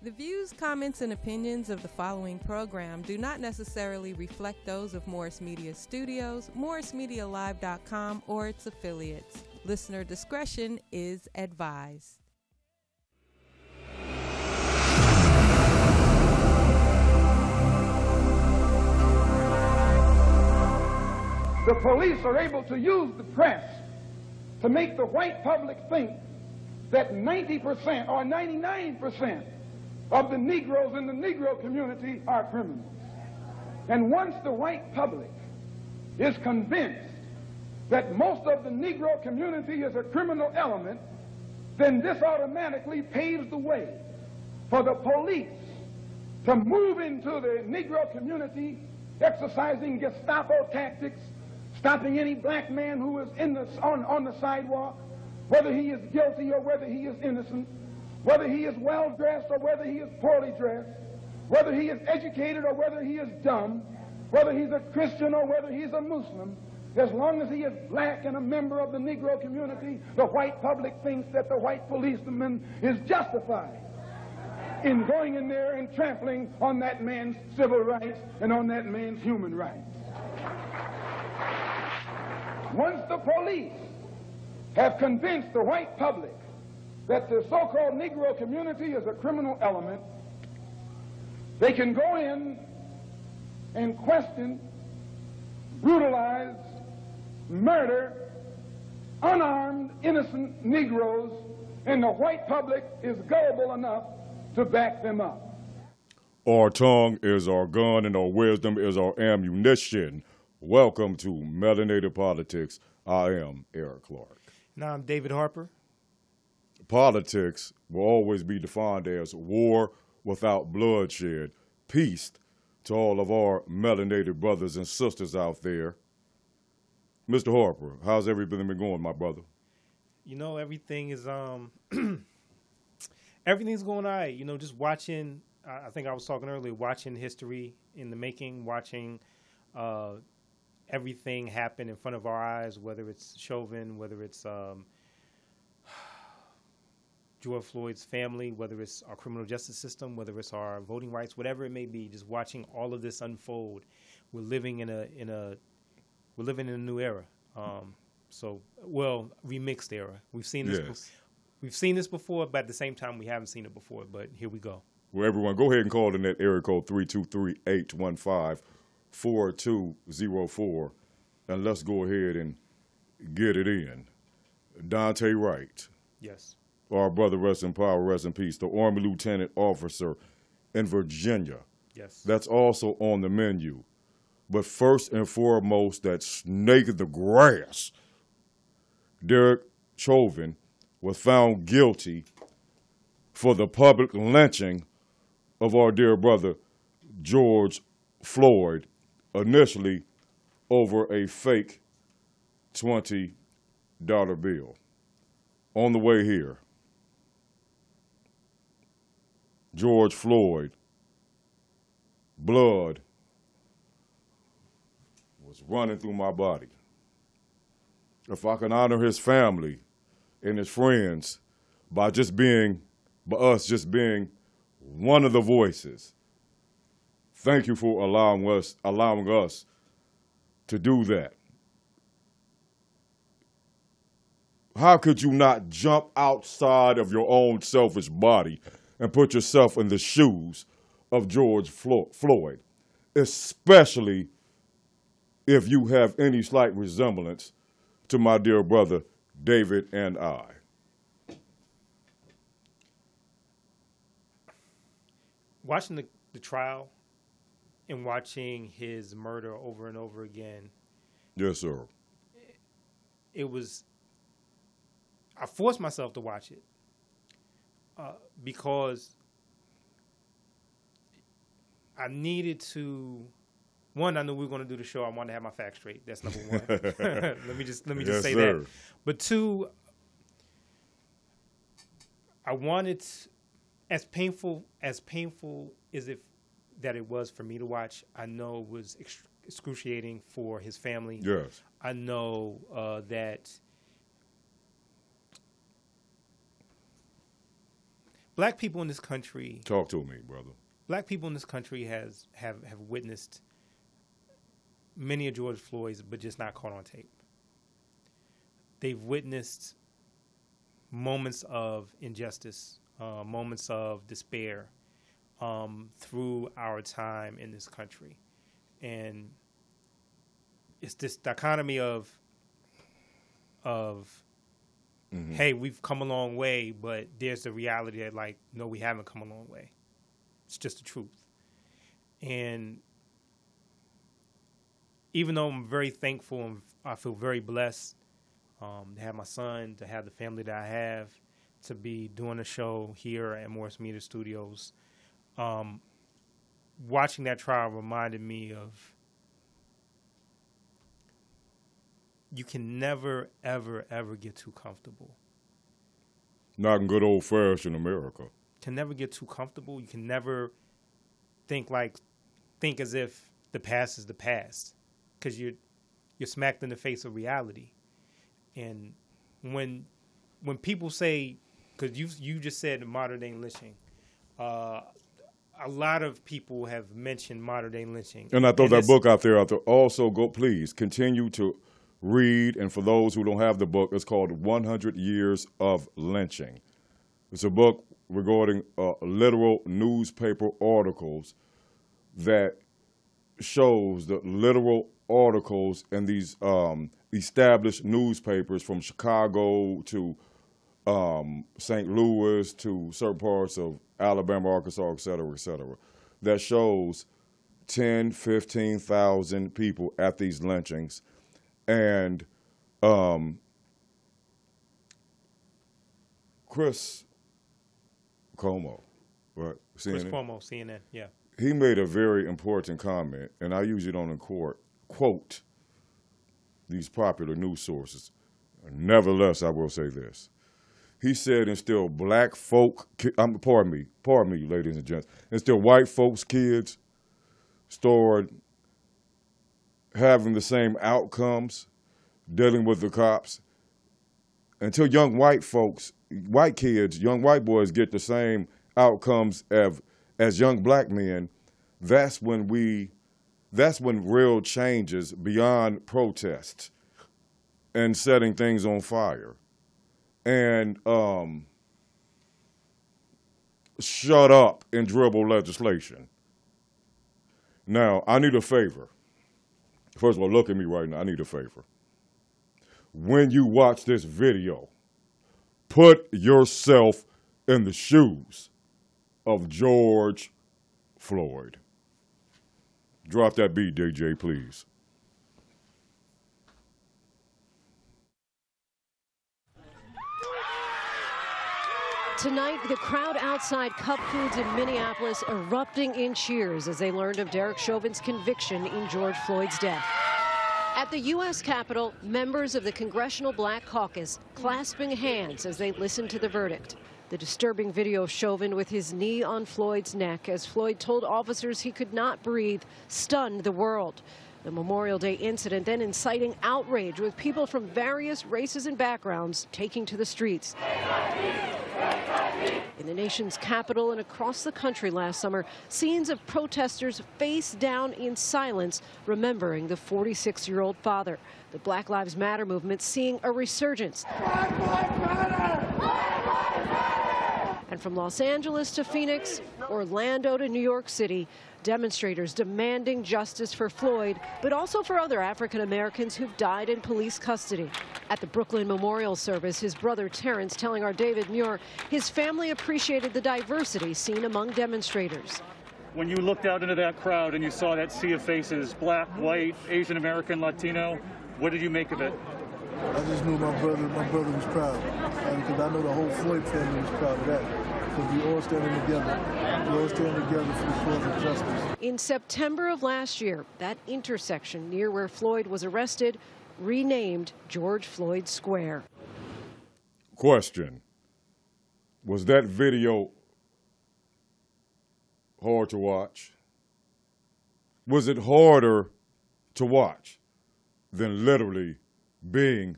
The views, comments, and opinions of the following program do not necessarily reflect those of Morris Media Studios, MorrisMediaLive.com, or its affiliates. Listener discretion is advised. The police are able to use the press to make the white public think that 90% or 99% of the Negroes in the Negro community are criminals. And once the white public is convinced that most of the Negro community is a criminal element, then this automatically paves the way for the police to move into the Negro community exercising Gestapo tactics, stopping any black man who is in the, on, on the sidewalk, whether he is guilty or whether he is innocent, whether he is well dressed or whether he is poorly dressed, whether he is educated or whether he is dumb, whether he's a Christian or whether he's a Muslim, as long as he is black and a member of the Negro community, the white public thinks that the white policeman is justified in going in there and trampling on that man's civil rights and on that man's human rights. Once the police have convinced the white public that the so-called Negro community is a criminal element, they can go in and question, brutalize, murder unarmed, innocent Negroes, and the white public is gullible enough to back them up. Our tongue is our gun and our wisdom is our ammunition. Welcome to Melanated Politics. I am Eric Clark. Now I'm David Harper. Politics will always be defined as war without bloodshed. Peace to all of our melanated brothers and sisters out there. Mr. Harper, how's everything been going, my brother? You know, everything is um everything's going all right. You know, just watching I think I was talking earlier, watching history in the making, watching uh, everything happen in front of our eyes, whether it's Chauvin, whether it's um, George Floyd's family, whether it's our criminal justice system, whether it's our voting rights, whatever it may be, just watching all of this unfold. We're living in a in a we're living in a new era. Um, so, well, remixed era. We've seen this. Yes. Be- we've seen this before, but at the same time, we haven't seen it before. But here we go. Well, everyone, go ahead and call in that area code 323-815-4204, and let's go ahead and get it in. Daunte Wright, Yes. Our brother, rest in power, rest in peace, the Army Lieutenant Officer in Virginia. Yes. That's also on the menu. But first and foremost, that snake in the grass, Derek Chauvin, was found guilty for the public lynching of our dear brother George Floyd, initially over a fake $20 bill. On the way here, George Floyd, blood was running through my body. If I can honor his family and his friends by just being, by us just being one of the voices, thank you for allowing us, allowing us to do that. How could you not jump outside of your own selfish body and put yourself in the shoes of George Floyd, especially if you have any slight resemblance to my dear brother David and I? watching the, the trial and watching his murder over and over again, Yes, sir. it was. I forced myself to watch it uh, because I needed to. One, I knew we were going to do the show. I wanted to have my facts straight. That's number one. let me just let me just say sir. that. But two, I wanted as painful as painful as if that it was for me to watch. I know it was excruciating for his family. Yes. I know uh, that black people in this country Talk to me, brother. black people in this country has have have witnessed many of George Floyd's, but just not caught on tape. They've witnessed moments of injustice, uh, moments of despair um, through our time in this country, and it's this dichotomy of of hey, we've come a long way, but there's the reality that like, no, we haven't come a long way. It's just the truth. And even though I'm very thankful and I feel very blessed um, to have my son, to have the family that I have, to be doing a show here at Morris Media Studios, um, watching that trial reminded me of you can never, ever, ever get too comfortable. Not in good old fashioned America. Can never get too comfortable. You can never think like think as if the past is the past because you're you're smacked in the face of reality. And when when people say because you you just said modern day lynching, uh, a lot of people have mentioned modern day lynching. And I throw that book out there. Out there. Also, go please continue to read. And for those who don't have the book, it's called 100 Years of Lynching. It's a book regarding uh, literal newspaper articles that shows the literal articles in these um, established newspapers from Chicago to um, St. Louis to certain parts of Alabama, Arkansas, et cetera, et cetera, that shows 10, 15,000 people at these lynchings. And um, Chris Como, right? Chris CNN? Cuomo, CNN, yeah. he made a very important comment, and I usually don't in court quote these popular news sources. Nevertheless, I will say this. He said instill black folk, um, pardon me, pardon me, ladies and gents, instill white folks' kids start having the same outcomes dealing with the cops until young white folks, white kids, young white boys get the same outcomes as, as young black men, that's when we, that's when real changes beyond protest and setting things on fire. And um, shut up and dribble legislation. Now, I need a favor. First of all, look at me right now. I need a favor. When you watch this video, put yourself in the shoes of George Floyd. Drop that beat, DJ, please. Tonight, the crowd outside Cup Foods in Minneapolis erupting in cheers as they learned of Derek Chauvin's conviction in George Floyd's death. At the U.S. Capitol, members of the Congressional Black Caucus clasping hands as they listened to the verdict. The disturbing video of Chauvin with his knee on Floyd's neck as Floyd told officers he could not breathe stunned the world. The Memorial Day incident then inciting outrage with people from various races and backgrounds taking to the streets. In the nation's capital and across the country last summer, scenes of protesters face down in silence, remembering the 46 year old father. The Black Lives Matter movement seeing a resurgence. And from Los Angeles to Phoenix, Orlando to New York City, demonstrators demanding justice for Floyd, but also for other African Americans who've died in police custody. At the Brooklyn Memorial Service, his brother Terrence telling our David Muir his family appreciated the diversity seen among demonstrators. When you looked out into that crowd and you saw that sea of faces, black, white, Asian American, Latino, what did you make of it? I just knew my brother, my brother was proud, and because I know the whole Floyd family was proud of that. Because we all standing together, we all standing together for the cause of justice. In September of last year, that intersection near where Floyd was arrested renamed George Floyd Square. Question Was that video hard to watch? Was it harder to watch than literally being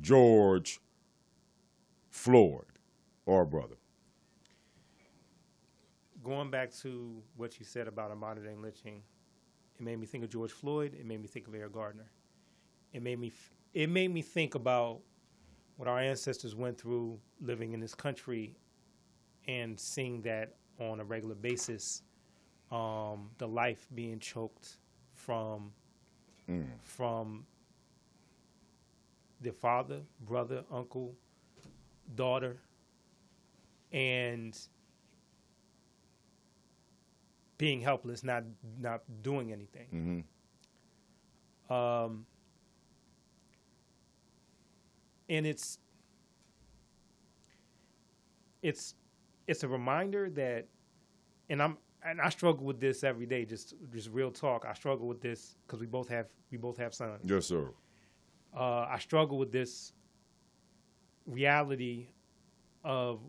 George Floyd, our brother? going back to what you said about a modern day lynching, it made me think of George Floyd. It made me think of Eric Gardner. It made me it made me think about what our ancestors went through living in this country, and seeing that on a regular basis, um, the life being choked from from their father, brother, uncle, daughter, and being helpless, not not doing anything. Um, and it's it's it's a reminder that, and I'm and I struggle with this every day. Just just real talk. I struggle with this because we both have we both have sons Yes, sir. Uh, I struggle with this reality of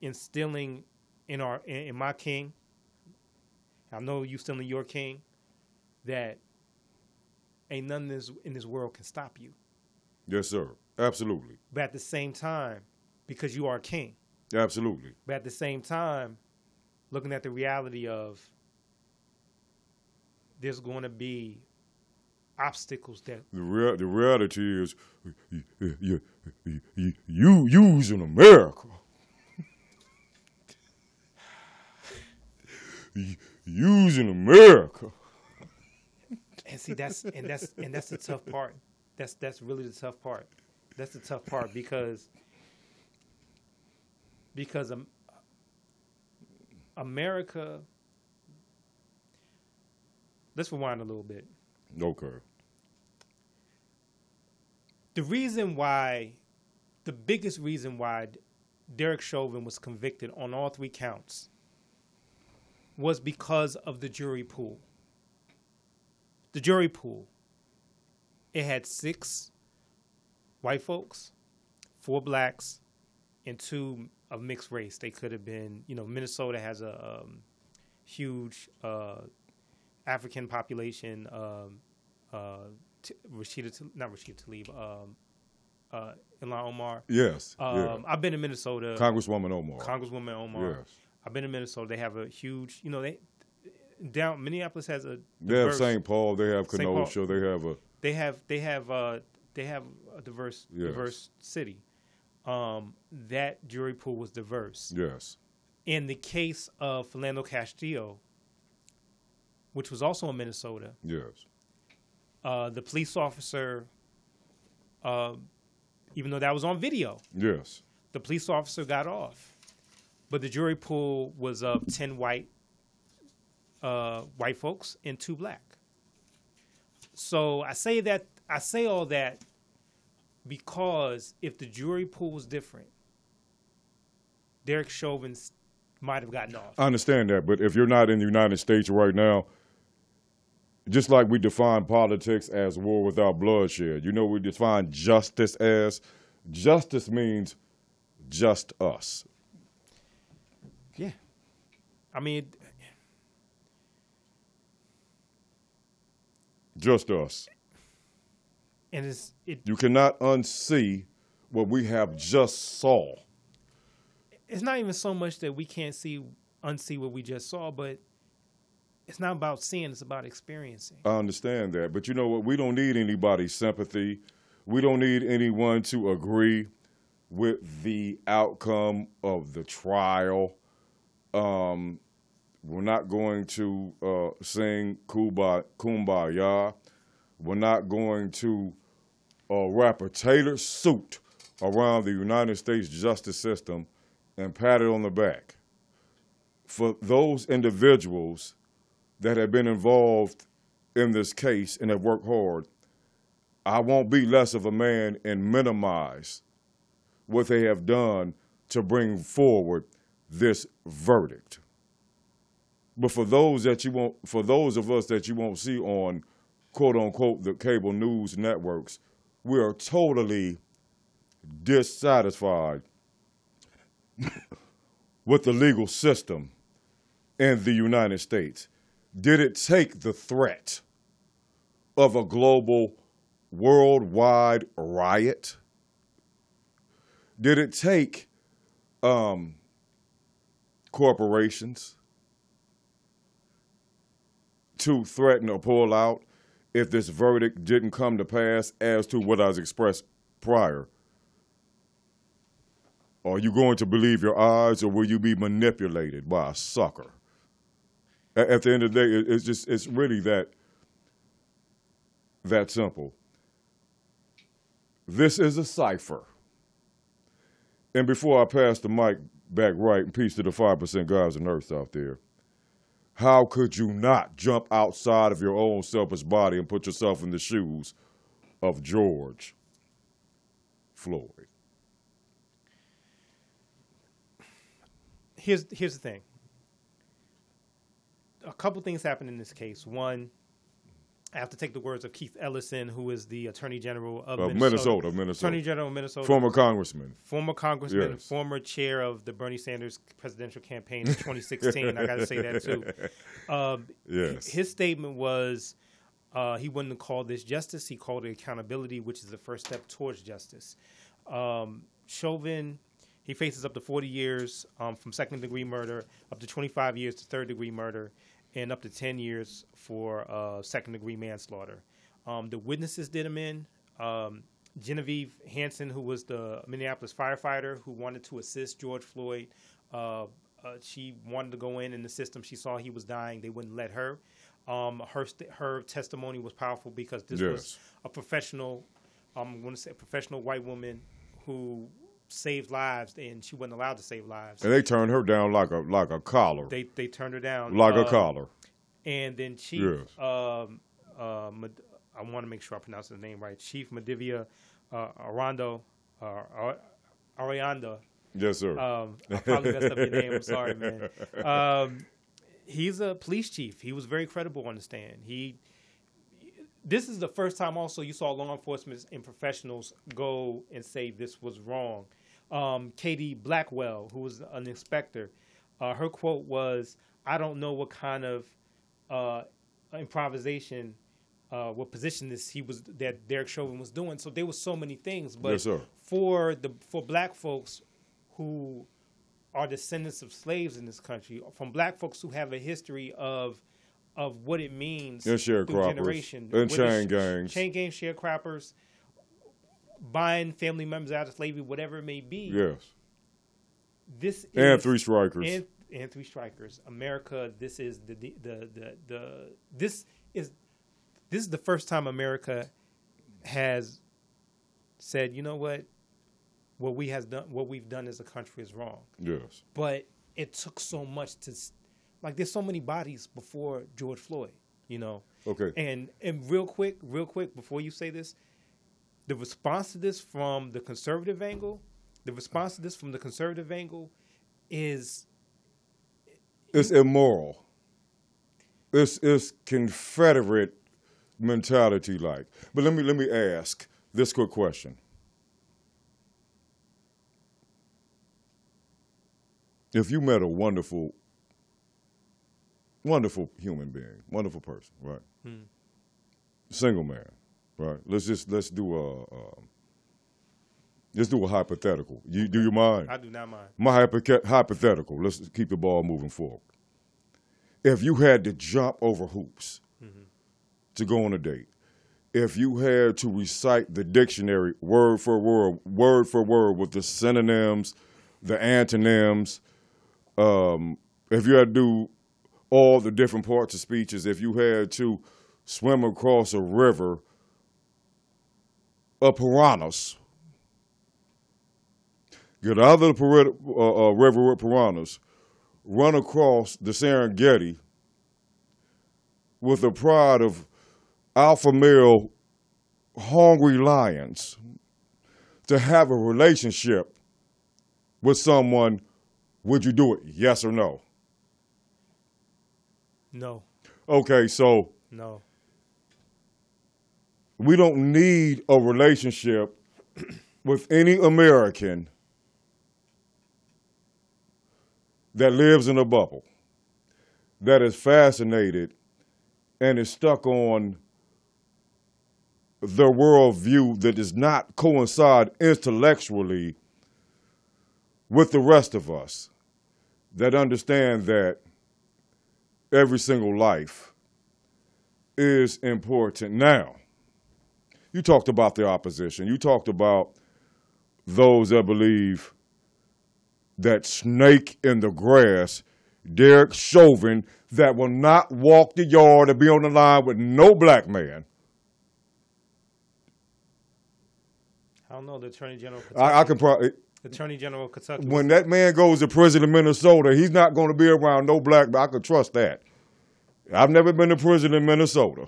instilling in our in, in my king. I know you still in your king. That ain't none in this in this world can stop you. Yes, sir. Absolutely. But at the same time, because you are a king. Absolutely. But at the same time, looking at the reality of there's going to be obstacles that The rea- the reality is, you, you, you, you using America. Using America. And see that's and that's and that's the tough part. That's that's really the tough part. That's the tough part because because um, America. Let's rewind a little bit. Okay. The reason why, the biggest reason why Derek Chauvin was convicted on all three counts was because of the jury pool. The jury pool. It had six white folks, four blacks, and two of mixed race. They could have been, you know, Minnesota has a um, huge uh, African population. Um, uh, T- Rashida, T- not Rashida Tlaib, um, uh, Ilhan Omar. Yes. Um, yeah. I've been in Minnesota. Congresswoman Omar. Congresswoman Omar. Yes. I've been in Minnesota. They have a huge, you know, they down Minneapolis has a They have St. Paul. They have Kenosha. They have a. they have they have uh they have a diverse Yes. diverse city. Um, that jury pool was diverse. Yes. In the case of Philando Castillo, which was also in Minnesota, Yes. uh, the police officer, uh, even though that was on video, Yes. the police officer got off, but the jury pool was of ten white, uh, white folks and two black. So I say that I say all that because if the jury pool was different, Derek Chauvin might have gotten off. I understand that, but if you're not in the United States right now, just like we define politics as war without bloodshed, you know, we define justice as justice means just us. yeah, I mean, Just us. and it's it, You cannot unsee what we have just saw. it's not even so much that we can't see unsee what we just saw, but it's not about seeing; it's about experiencing. I understand that, but you know what? We don't need anybody's sympathy. We don't need anyone to agree with the outcome of the trial. Um, we're not going to uh, sing Kumbaya. We're not going to uh, wrap a tailored suit around the United States justice system and pat it on the back. For those individuals that have been involved in this case and have worked hard, I won't be less of a man and minimize what they have done to bring forward this verdict. But for those that you won't, for those of us that you won't see on quote unquote the cable news networks, we are totally dissatisfied with the legal system in the United States. Did it take the threat of a global, worldwide riot? Did it take um, corporations? to threaten or pull out if this verdict didn't come to pass as to what I expressed prior? Are you going to believe your eyes or will you be manipulated by a sucker? At the end of the day, it's just it's really that that simple. This is a cipher. And before I pass the mic back right, and peace to the 5% guys and earth out there, how could you not jump outside of your own selfish body and put yourself in the shoes of George Floyd? here's here's the thing. A couple things happened in this case. One, I have to take the words of Keith Ellison, who is the Attorney General of Of Minnesota. Minnesota, Minnesota. Attorney General of Minnesota. Former congressman. former congressman, Yes. former chair of the Bernie Sanders presidential campaign in 2016. I got to say that too. Um, Yes. His statement was uh, he wouldn't call this justice. He called it accountability, which is the first step towards justice. Um, Chauvin, he faces up to 40 years um, from second degree murder, up to 25 years to third degree murder, and up to 10 years for uh, second degree manslaughter. Um, the witnesses did him in. Um, Genevieve Hansen, who was the Minneapolis firefighter who wanted to assist George Floyd, uh, uh, she wanted to go in in the system. She saw he was dying. They wouldn't let her. Um, her st- her testimony was powerful because this was a professional. Um, I want to say a professional white woman who saved lives, and she wasn't allowed to save lives. And they turned her down like a like a collar. They they turned her down like a Uh, collar. and then Chief, Yes. um, uh, I want to make sure I pronounce his name right. Chief Medivia uh, Arando, uh, Ar- Arianda. Yes, sir. Um, I probably messed up your name. I'm sorry, man. Um, he's a police chief. He was very credible on the stand. He. This is the first time also you saw law enforcement and professionals go and say this was wrong. Um, Katie Blackwell, who was an inspector, uh, her quote was, "I don't know what kind of uh, improvisation, uh, what position this he was that Derek Chauvin was doing." So there was so many things, but Yes, for the for black folks who are descendants of slaves in this country, from black folks who have a history of of what it means And sharecroppers. generation, And chain gangs. chain gang sharecroppers, buying family members out of slavery, whatever it may be. yes. This And is- three strikers. and, and three strikers. America. This is the the the the, the this is this is the first time America has said, you know what, what we has done, what we've done as a country is wrong. yes. But it took so much to, like, there's so many bodies before George Floyd, you know. Okay. And and real quick, real quick, before you say this, the response to this from the conservative angle, the response to this from the conservative angle, is It's immoral. It's it's Confederate mentality like. But let me let me ask this quick question. If you met a wonderful, wonderful human being, wonderful person, right? Hmm. Single man, right? Let's just let's do a um, let's do a hypothetical. You do you mind? I do not mind. My hypothetical. Let's keep the ball moving forward. If you had to jump over hoops to go on a date, if you had to recite the dictionary word for word, word for word with the synonyms, the antonyms, um, if you had to do all the different parts of speeches, if you had to swim across a river of piranhas, get out of the uh, uh, river with piranhas, run across the Serengeti with the pride of alpha male hungry lions to have a relationship with someone, would you do it? Yes or no? No, Okay, so no. We don't need a relationship with any American that lives in a bubble, that is fascinated and is stuck on the worldview that does not coincide intellectually with the rest of us, that understand that every single life is important. Now, you talked about the opposition. You talked about those that believe that snake in the grass, Derek Chauvin, that will not walk the yard or be on the line with no black man. I don't know the Attorney General. of I, I can probably. Attorney General of Kentucky. When that man goes to prison in Minnesota, he's not going to be around no black. but I can trust that. I've never been to prison in Minnesota.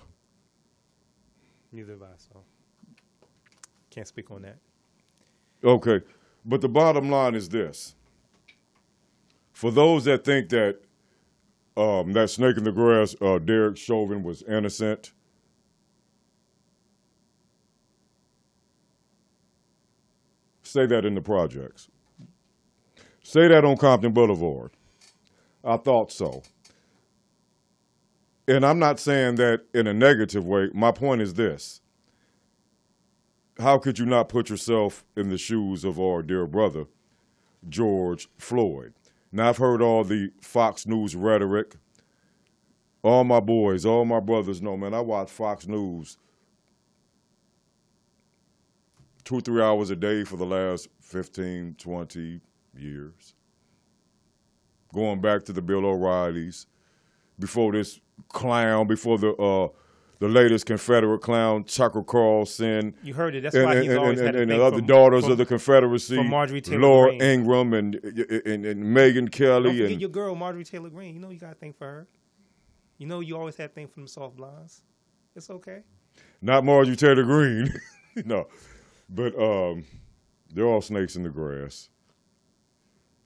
Neither have I, can't speak on that. Okay, but the bottom line is this: for those that think that um, that snake in the grass, uh, Derek Chauvin was innocent. Say that in the projects. Say that on Compton Boulevard. I thought so. And I'm not saying that in a negative way. My point is this how could you not put yourself in the shoes of our dear brother, George Floyd? Now, I've heard all the Fox News rhetoric. All my boys, all my brothers know, man, I watch Fox News two, three hours a day for the last 15, 20 years. Going back to the Bill O'Reillys, before this clown, before the uh, the latest Confederate clown, Tucker Carlson. You heard it. That's and, why and, he's and, always and, had a and the other from- daughters from- of the Confederacy, from Marjorie Taylor Laura Greene. Ingraham and and, and Megyn Don't Kelly forget and your girl, Marjorie Taylor Greene. You know you got a thing for her. You know you always had a thing for them soft blondes. It's okay. not Marjorie Taylor Greene, no, but um, they're all snakes in the grass.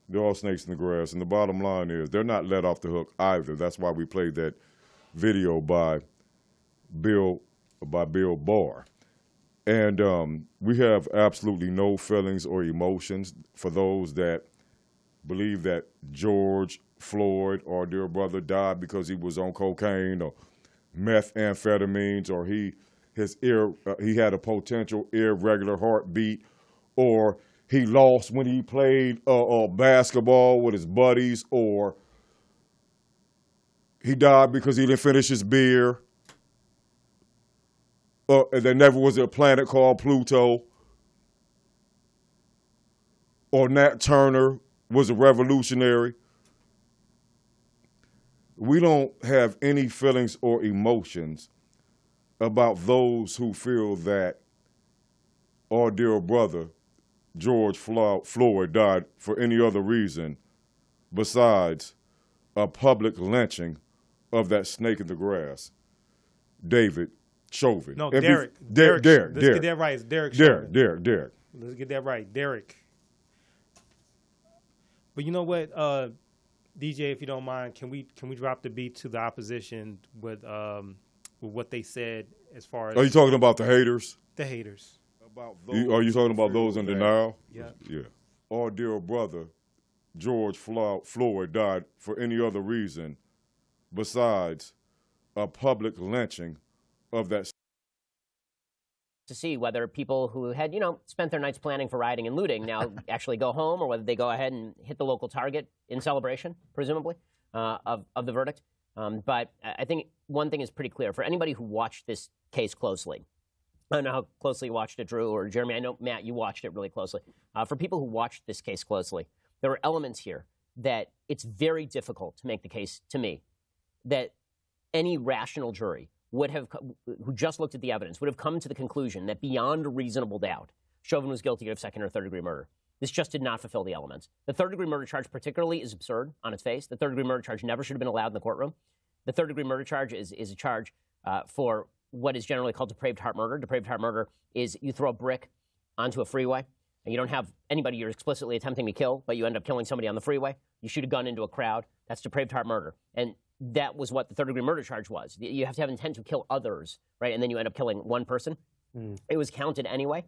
They're all snakes in the grass, and the bottom line is they're not let off the hook either. That's why we played that video by Bill by Bill Barr, and um, we have absolutely no feelings or emotions for those that believe that George Floyd, our dear brother, died because he was on cocaine or methamphetamines, or he his ear uh, he had a potential irregular heartbeat, or he lost when he played uh, uh, basketball with his buddies, or he died because he didn't finish his beer. Uh, there never was a planet called Pluto. Or Nat Turner was a revolutionary. We don't have any feelings or emotions about those who feel that our dear brother, George Floyd, died for any other reason besides a public lynching of that snake in the grass, David Chauvin. No, And be- Derek. Derek. Derek. Let's Derek. get that right. It's Derek. Derek. Chauvin. Derek. Derek. Let's get that right, Derek. But you know what, uh, DJ, if you don't mind, can we can we drop the beat to the opposition with um with what they said as far as Are you talking about the haters? the haters? About You- Are you talking about those in denial? Yeah. Yeah. Our dear brother, George Floyd, died for any other reason besides a public lynching of that to see whether people who had, you know, spent their nights planning for rioting and looting now actually go home or whether they go ahead and hit the local target in celebration, presumably, uh, of, of the verdict. Um, but I think one thing is pretty clear for anybody who watched this case closely. I don't know how closely you watched it, Drew or Jeremy. I know, Matt, you watched it really closely. Uh, for people who watched this case closely, there are elements here that it's very difficult to make the case to me that any rational jury would have, who just looked at the evidence, would have come to the conclusion that beyond a reasonable doubt, Chauvin was guilty of second or third degree murder. This just did not fulfill the elements. The third degree murder charge, particularly, is absurd on its face. The third degree murder charge never should have been allowed in the courtroom. The third degree murder charge is, is a charge uh, for what is generally called depraved heart murder. Depraved heart murder is you throw a brick onto a freeway and you don't have anybody you're explicitly attempting to kill, but you end up killing somebody on the freeway. You shoot a gun into a crowd. That's depraved heart murder. And that was what the third degree murder charge was. You have to have intent to kill others, right? And then you end up killing one person. Hmm. It was counted anyway.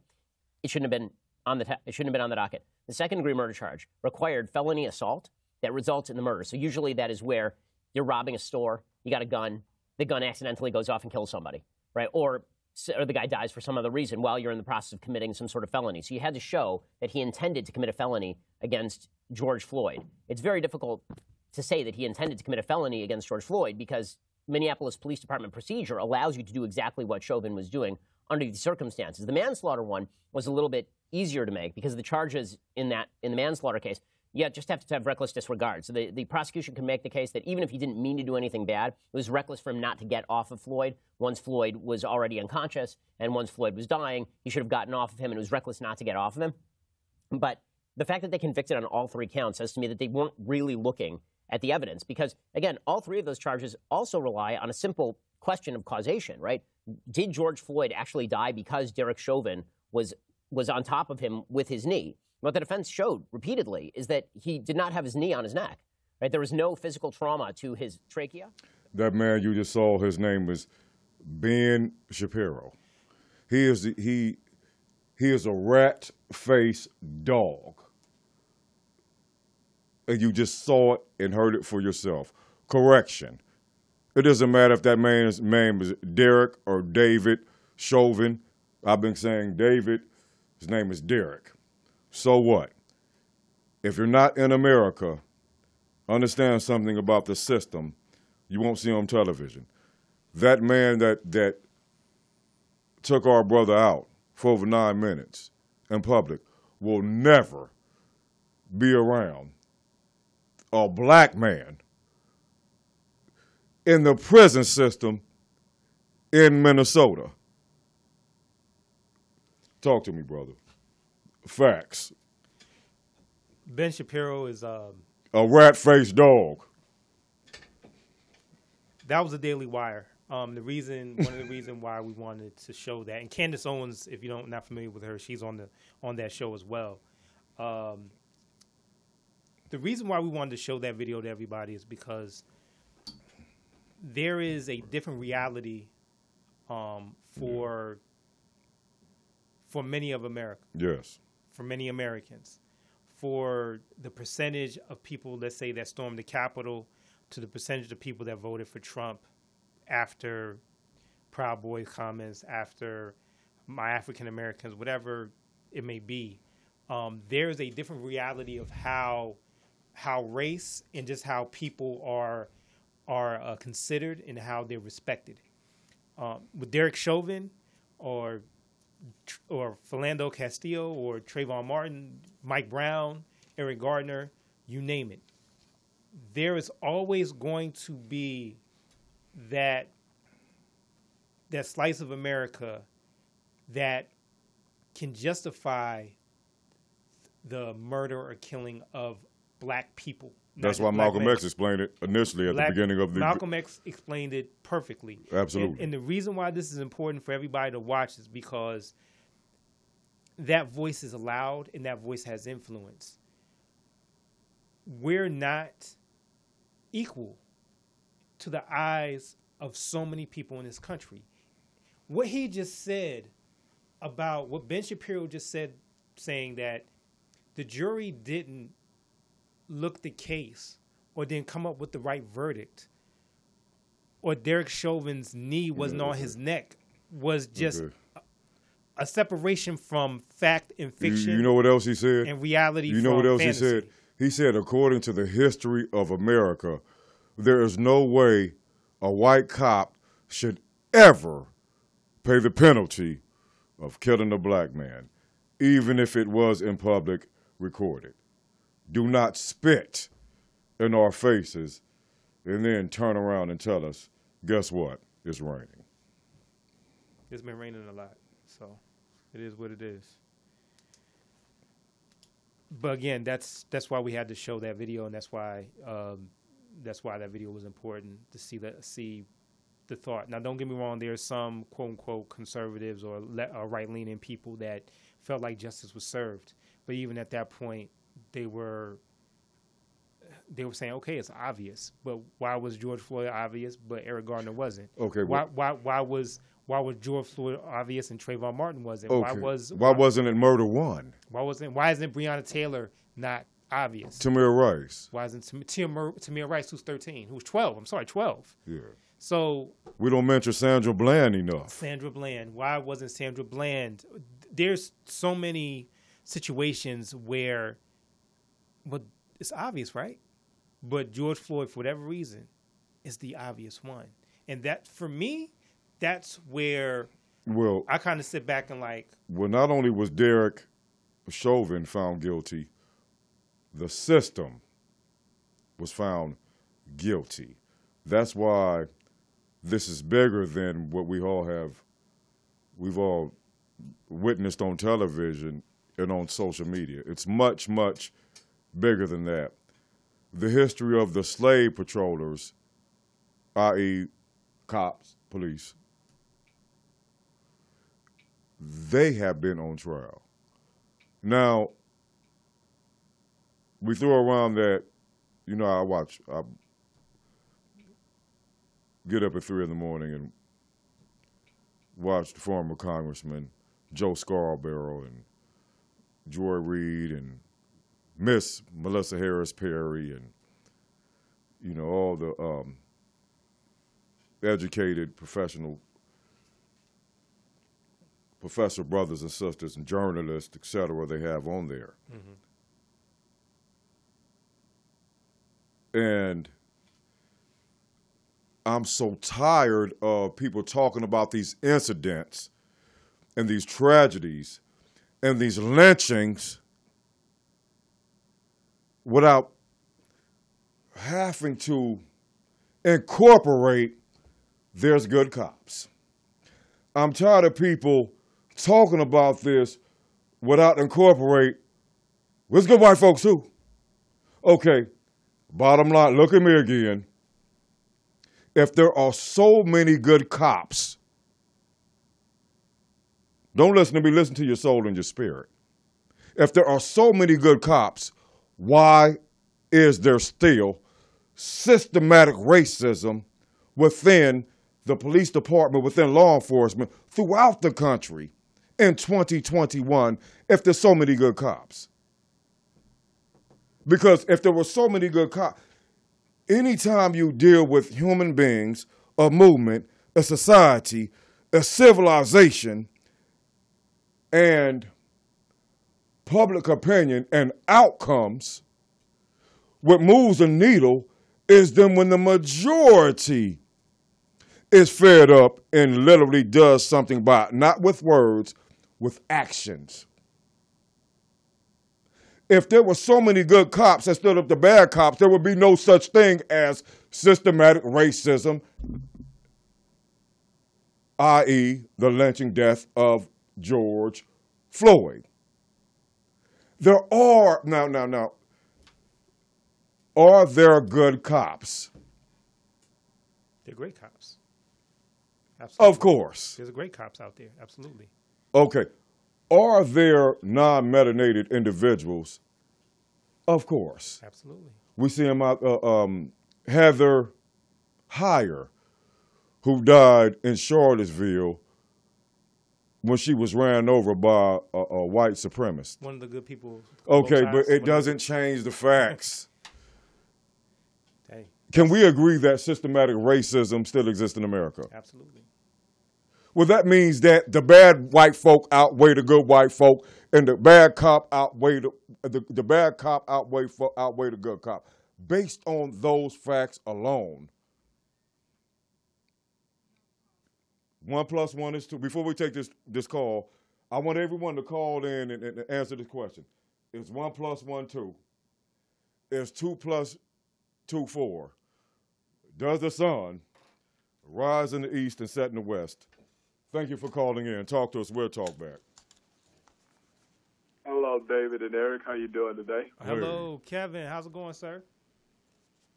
It shouldn't have been on the ta- it shouldn't have been on the docket. The second degree murder charge required felony assault that results in the murder. So usually that is where you're robbing a store, you got a gun, the gun accidentally goes off and kills somebody, right? Or or the guy dies for some other reason while you're in the process of committing some sort of felony. So you had to show that he intended to commit a felony against George Floyd. It's very difficult to say that he intended to commit a felony against George Floyd because Minneapolis Police Department procedure allows you to do exactly what Chauvin was doing under these circumstances. The manslaughter one was a little bit easier to make because the charges in that in the manslaughter case, yeah, just have to have reckless disregard. So the, the prosecution can make the case that even if he didn't mean to do anything bad, it was reckless for him not to get off of Floyd. Once Floyd was already unconscious and once Floyd was dying, he should have gotten off of him, and it was reckless not to get off of him. But the fact that they convicted on all three counts says to me that they weren't really looking at the evidence because, again, all three of those charges also rely on a simple question of causation, right? Did George Floyd actually die because Derek Chauvin was was on top of him with his knee? What the defense showed repeatedly is that he did not have his knee on his neck. Right? There was no physical trauma to his trachea. That man you just saw, his name was Ben Shapiro. He is the, he he is a rat faced dog. And you just saw it and heard it for yourself. Correction. It doesn't matter if that man's name is Derek or David Chauvin. I've been saying David, his name is Derek. So what? If you're not in America, understand something about the system you won't see on television. That man that that took our brother out for over nine minutes in public will never be around a black man in the prison system in Minnesota. Talk to me, brother. Facts. Ben Shapiro is um, A rat faced dog. that was a Daily Wire. Um, the reason, one of the reason why we wanted to show that, and Candace Owens, if you don't not familiar with her, she's on the on that show as well. Um, the reason why we wanted to show that video to everybody is because there is a different reality um, for for many of America Yes. for many Americans, for the percentage of people, let's say, that stormed the Capitol, to the percentage of people that voted for Trump after Proud Boy comments, after my African Americans, whatever it may be, um, there's a different reality of how how race and just how people are are uh, considered and how they're respected. Um, with Derek Chauvin or or Philando Castillo or Trayvon Martin, Mike Brown, Eric Gardner, you name it. There is always going to be that that slice of America that can justify the murder or killing of black people. That's why Malcolm men. X explained it initially at Black- the beginning of the. Malcolm X explained it perfectly. Absolutely. And, and the reason why this is important for everybody to watch is because that voice is loud and that voice has influence. We're not equal to the eyes of so many people in this country. What he just said about what Ben Shapiro just said, saying that the jury didn't look the case or didn't come up with the right verdict or Derek Chauvin's knee wasn't on his mm-hmm. neck was just Okay. a separation from fact and You, fiction you know what else he said? and reality You know what else fantasy. he said? He said, according to the history of America, there is no way a white cop should ever pay the penalty of killing a black man, even if it was in public recorded. Do not spit in our faces and then turn around and tell us, guess what? It's raining. It's been raining a lot, so it is what it is. But again, that's that's why we had to show that video, and that's why um, that's why that video was important to see that see the thought. Now, don't get me wrong. There's some quote unquote conservatives or, le- or right leaning people that felt like justice was served, but even at that point, they were they were saying, okay, it's obvious, but why was George Floyd obvious, but Eric Gardner wasn't? Okay, why well- why why was why was George Floyd obvious and Trayvon Martin wasn't? Okay. Why was why wasn't it murder one? why wasn't why isn't Breonna Taylor not obvious? Tamir Rice. Why isn't Tamir, Tamir Rice, who's 13, who's 12? I'm sorry, 12. Yeah. So We don't mention Sandra Bland enough. Sandra Bland. Why wasn't Sandra Bland? There's so many situations where, but it's obvious, right? But George Floyd, for whatever reason, is the obvious one. and that for me, that's where Well, I kind of sit back and like, well, not only was Derek Chauvin found guilty, the system was found guilty. That's why this is bigger than what we all have, we've all witnessed on television and on social media. It's much, much bigger than that. The history of the slave patrollers, i.e., cops, police, they have been on trial. Now, we throw around that, you know, I watch, I get up at three in the morning and watch the former Congressman Joe Scarborough and Joy Reid and Miss Melissa Harris Perry and, you know, all the um, educated professional professor brothers and sisters and journalists, et cetera, they have on there. And I'm so tired of people talking about these incidents and these tragedies and these lynchings without having to incorporate there's good cops. I'm tired of people talking about this without incorporate there's good white folks too. Okay, bottom line, look at me again. If there are so many good cops, don't listen to me, listen to your soul and your spirit. If there are so many good cops, why is there still systematic racism within the police department, within law enforcement throughout the country in 2021 if there's so many good cops? Because if there were so many good cops, anytime you deal with human beings, a movement, a society, a civilization, and public opinion and outcomes, what moves the needle is then when the majority is fed up and literally does something by it, not with words, with actions. If there were so many good cops that stood up to bad cops, there would be no such thing as systematic racism, i.e., the lynching death of George Floyd. There are, now, now, now, are there good cops? they're great cops. Absolutely. Of course. There's great cops out there. Absolutely. Okay. Are there non melanated individuals? Of course. Absolutely. We see him out, uh, um, Heather Heyer, who died in Charlottesville when she was ran over by a, a white supremacist. One of the good people. Okay, but it one of the- doesn't change the facts. Hey, Can we agree that systematic racism still exists in America? absolutely. Well, that means that the bad white folk outweigh the good white folk, and the bad cop outweigh the the, the bad cop outweigh outweigh the good cop. Based on those facts alone, one plus one is two. Before we take this this call, I want everyone to call in and, and answer this question: Is one plus one two? Is two plus two four? Does the sun rise in the east and set in the west? Thank you for calling in. Talk to us. We'll talk back. Hello, David and Eric. How you doing today? Hello, Kevin. How's it going, sir?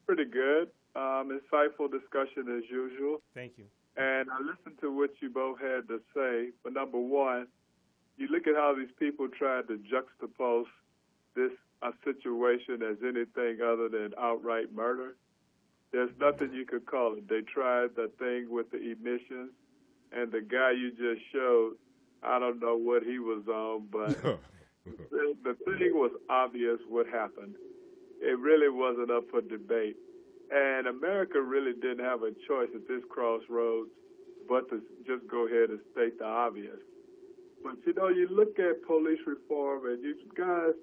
Pretty good. Um, insightful discussion as usual. Thank you. And I listened to what you both had to say. But number one, you look at how these people tried to juxtapose this a situation as anything other than outright murder. There's nothing you could call it. They tried the thing with the emissions, and the guy you just showed, I don't know what he was on, but the, the thing was obvious what happened. It really wasn't up for debate. And America really didn't have a choice at this crossroads but to just go ahead and state the obvious. But you know, you look at police reform and you guys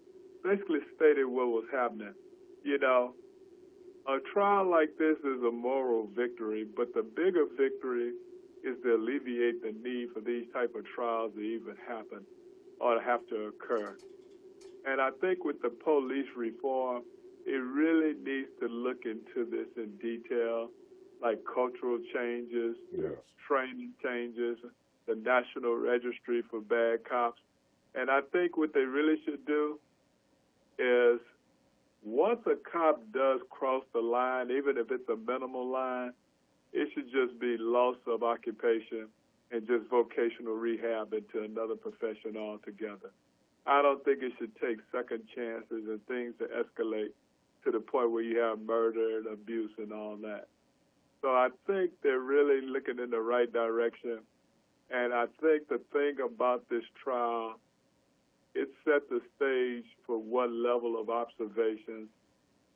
basically stated what was happening. You know, A trial like this is a moral victory, but the bigger victory is to alleviate the need for these type of trials to even happen or to have to occur. And I think with the police reform, it really needs to look into this in detail, like cultural changes, Yes. training changes, the National Registry for Bad Cops. And I think what they really should do is once a cop does cross the line, even if it's a minimal line, it should just be loss of occupation and just vocational rehab into another profession altogether. I don't think it should take second chances and things to escalate to the point where you have murder and abuse and all that. So I think they're really looking in the right direction. And I think the thing about this trial, it set the stage for what level of observations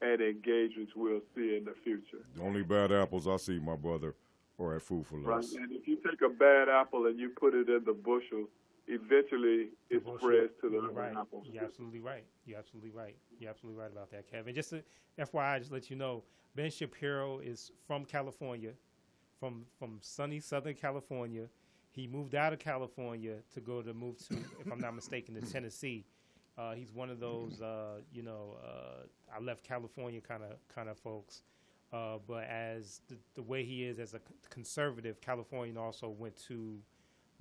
and engagements we'll see in the future. The only bad apples I see, my brother, are at Food for Right. And if you take a bad apple and you put it in the bushel, eventually it Bullshit. spreads to the You're other right. apples. You're absolutely right. You're absolutely right. You're absolutely right about that, Kevin. Just to, FYI, just let you know, Ben Shapiro is from California, from from sunny Southern California. He moved out of California to go to move to, if I'm not mistaken, to Tennessee. Uh, he's one of those, uh, you know, uh, I left California kind of kind of folks. Uh, but as the, the way he is as a conservative, Californian also went to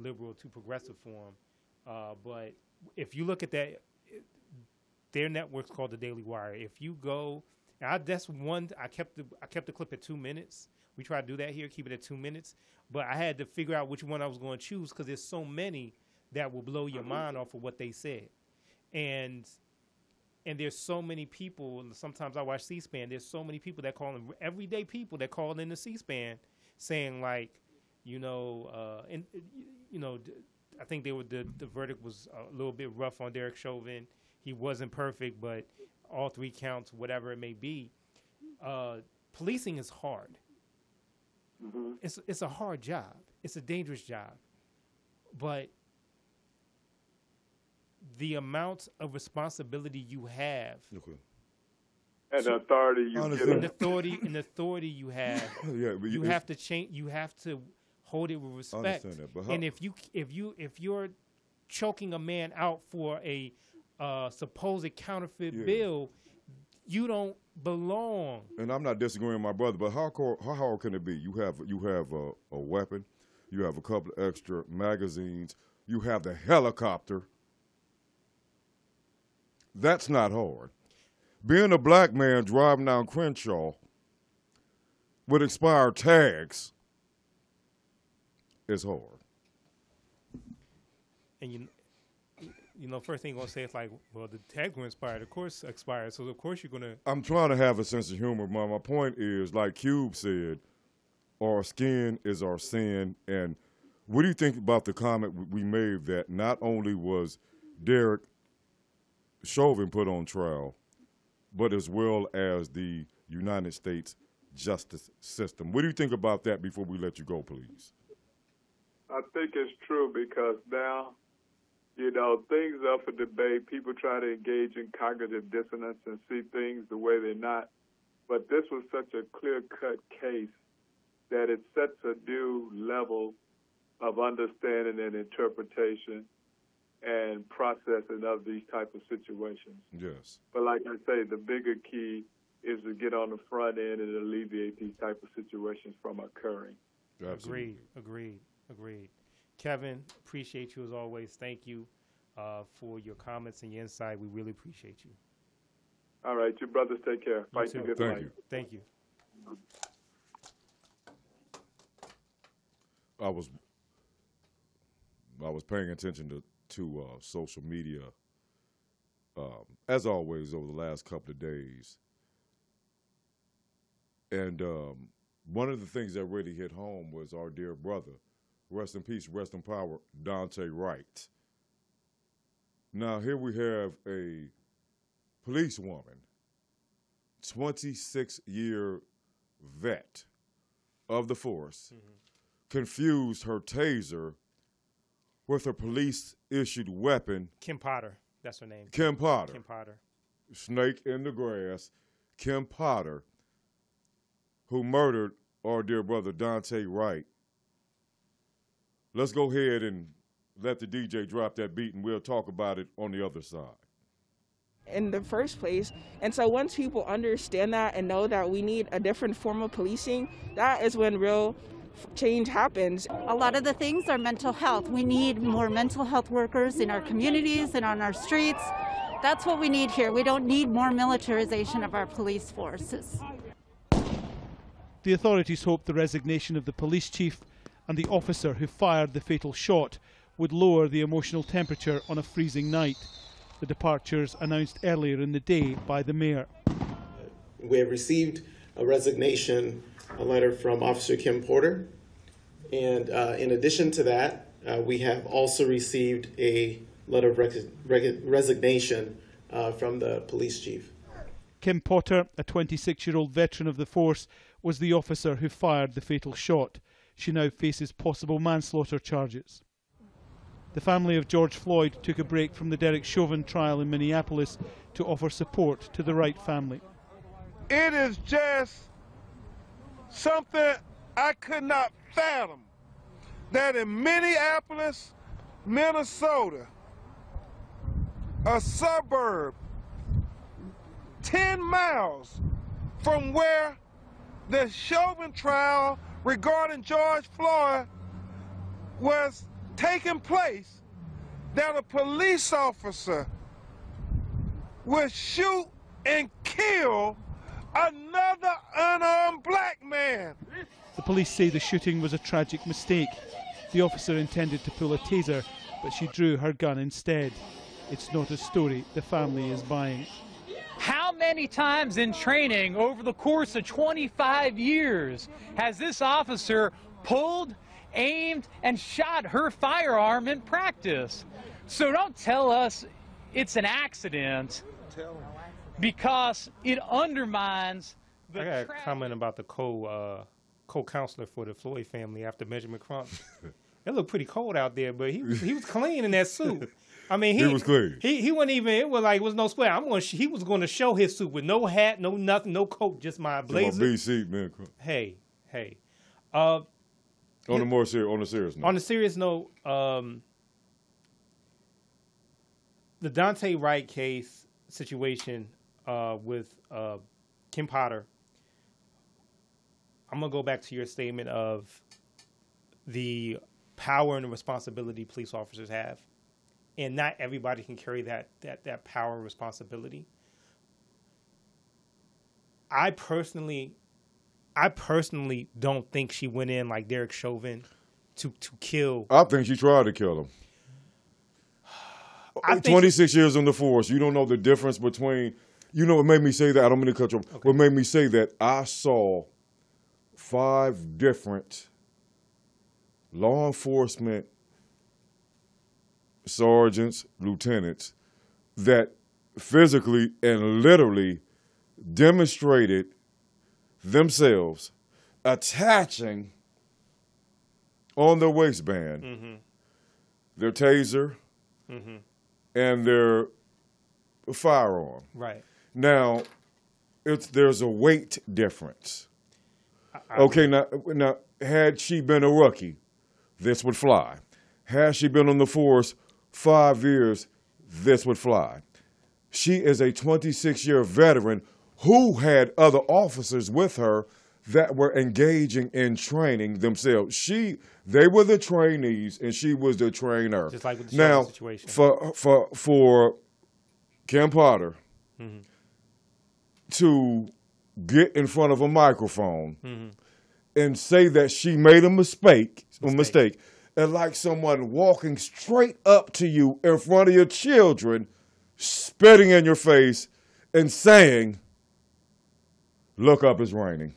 liberal to progressive form. Uh, but if you look at that, their network's called the Daily Wire. If you go, I, that's one. I kept the I kept the clip at two minutes. We try to do that here, keep it at two minutes. But I had to figure out which one I was going to choose because there's so many that will blow your mind off of what they said, and and there's so many people. And sometimes I watch C-SPAN. There's so many people that call in everyday people that call in the C-SPAN saying like, you know, uh, and you know, I think they were the the verdict was a little bit rough on Derek Chauvin. He wasn't perfect, but all three counts, whatever it may be, uh, policing is hard. It's it's a hard job. It's a dangerous job, but the amount of responsibility you have Okay. And the authority you I give and authority and authority you have Yeah, but you it's- have to change you have to hold it with respect that, and if you if you if you're choking a man out for a uh, supposed counterfeit Yeah. bill you don't belong and I'm not disagreeing with my brother, but how hard, how hard can it be? You have you have a, a weapon, you have a couple of extra magazines, you have the helicopter. That's not hard. Being a black man driving down Crenshaw with expired tags is hard. and you you know first thing you're gonna say is like well the tags were expired of course expired so of course you're gonna I'm trying to have a sense of humor. My, my point is, like Cube said, our skin is our sin. And what do you think about the comment we made that not only was Derek Chauvin put on trial, but as well as the United States justice system? What do you think about that before we let you go, please? I think it's true because now, you know, things up for debate. People try to engage in cognitive dissonance and see things the way they're not. But this was such a clear cut case that it sets a new level of understanding and interpretation and processing of these type of situations. Yes. But like I say, the bigger key is to get on the front end and alleviate these type of situations from occurring. Agreed, agreed, agreed. Kevin, appreciate you as always. Thank you uh, for your comments and your insight. We really appreciate you. All right, you brothers take care. Fight too. the good Thank fight. you. Thank you. I was I was paying attention to to uh, social media um, as always over the last couple of days, and um, one of the things that really hit home was our dear brother, rest in peace, rest in power, Daunte Wright. Now here we have a police woman, twenty six year vet of the force mm-hmm. confused her taser with a police issued weapon, Kim Potter, that's her name. Kim Potter. Kim Potter. Snake in the grass, Kim Potter, who murdered our dear brother Daunte Wright. Let's go ahead and let the DJ drop that beat and we'll talk about it on the other side. In the first place. And so once people understand that and know that we need a different form of policing, that is when real change happens. A lot of the things are mental health. We need more mental health workers in our communities and on our streets. That's what we need here. We don't need more militarization of our police forces. The authorities hope the resignation of the police chief and the officer who fired the fatal shot would lower the emotional temperature on a freezing night. The departures announced earlier in the day by the mayor. We have received a resignation a letter from Officer Kim Potter. And uh, in addition to that, uh, we have also received a letter of resignation uh, from the police chief. Kim Potter, a 26 year old veteran of the force, was the officer who fired the fatal shot. She now faces possible manslaughter charges. The family of George Floyd took a break from the Derek Chauvin trial in Minneapolis to offer support to the Wright family. It is just something I could not fathom that in Minneapolis, Minnesota, a suburb 10 miles from where the Chauvin trial regarding George Floyd was taking place, that a police officer would shoot and kill another unarmed black man. The police say the shooting was a tragic mistake. The officer intended to pull a taser, but she drew her gun instead. It's not a story the family is buying. How many times in training over the course of 25 years has this officer pulled, aimed, and shot her firearm in practice? So don't tell us it's an accident because it undermines the. I got a comment about the co uh, co counselor for the Floyd family after Benjamin Crump. it looked pretty cold out there, but he was, he was clean in that suit. I mean, he, he was clean. He he wasn't even. It was like it was no sweat. I'm going. He was going to show his suit with no hat, no nothing, no coat, just my blazer. BC man. Hey, hey. Uh, on a more serious, on a serious note. On a serious note, um, the Daunte Wright case situation uh, with uh, Kim Potter, I'm gonna go back to your statement of the power and the responsibility police officers have, and not everybody can carry that that that power and responsibility. I personally, I personally don't think she went in like Derek Chauvin to to kill. I think she tried to kill him. I 26 years on the force. You don't know the difference between you know what made me say that? I don't mean to cut you off. Okay. What made me say that? I saw five different law enforcement sergeants, lieutenants that physically and literally demonstrated themselves attaching on their waistband mm-hmm. their taser mm-hmm. and their firearm. Right. Now, it's there's a weight difference. I, okay, now now had she been a rookie, this would fly. Had she been on the force five years, this would fly. She is a 26 year veteran who had other officers with her that were engaging in training themselves. She, they were the trainees, and she was the trainer. Just like with the now, situation. for for for Kim Potter, mm-hmm to get in front of a microphone mm-hmm. And say that she made a mistake, mistake, a mistake, and like someone walking straight up to you in front of your children, spitting in your face, and saying, "Look up, it's raining."